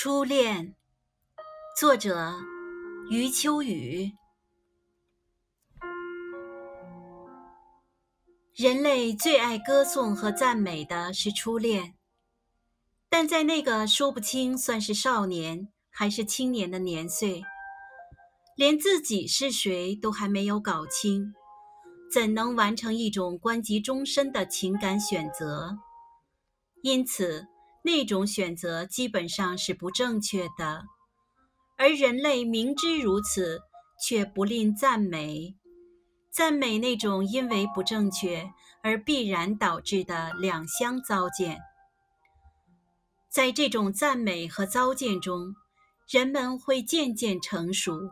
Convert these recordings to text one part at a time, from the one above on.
初恋，作者余秋雨。人类最爱歌颂和赞美的是初恋，但在那个说不清算是少年还是青年的年岁，连自己是谁都还没有搞清，怎能完成一种关及终身的情感选择？因此。那种选择基本上是不正确的，而人类明知如此，却不吝赞美，赞美那种因为不正确而必然导致的两相糟践。在这种赞美和糟践中，人们会渐渐成熟，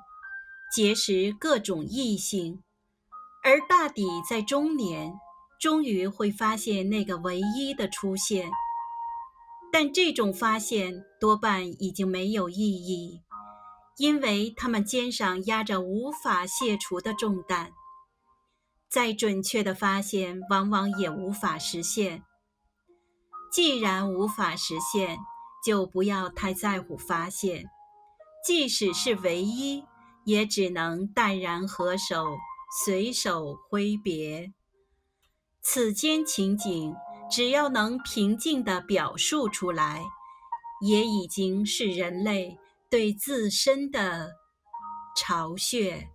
结识各种异性，而大抵在中年，终于会发现那个唯一的出现。但这种发现多半已经没有意义，因为他们肩上压着无法卸除的重担。再准确的发现，往往也无法实现。既然无法实现，就不要太在乎发现，即使是唯一，也只能淡然合手，随手挥别。此间情景。只要能平静地表述出来，也已经是人类对自身的巢穴。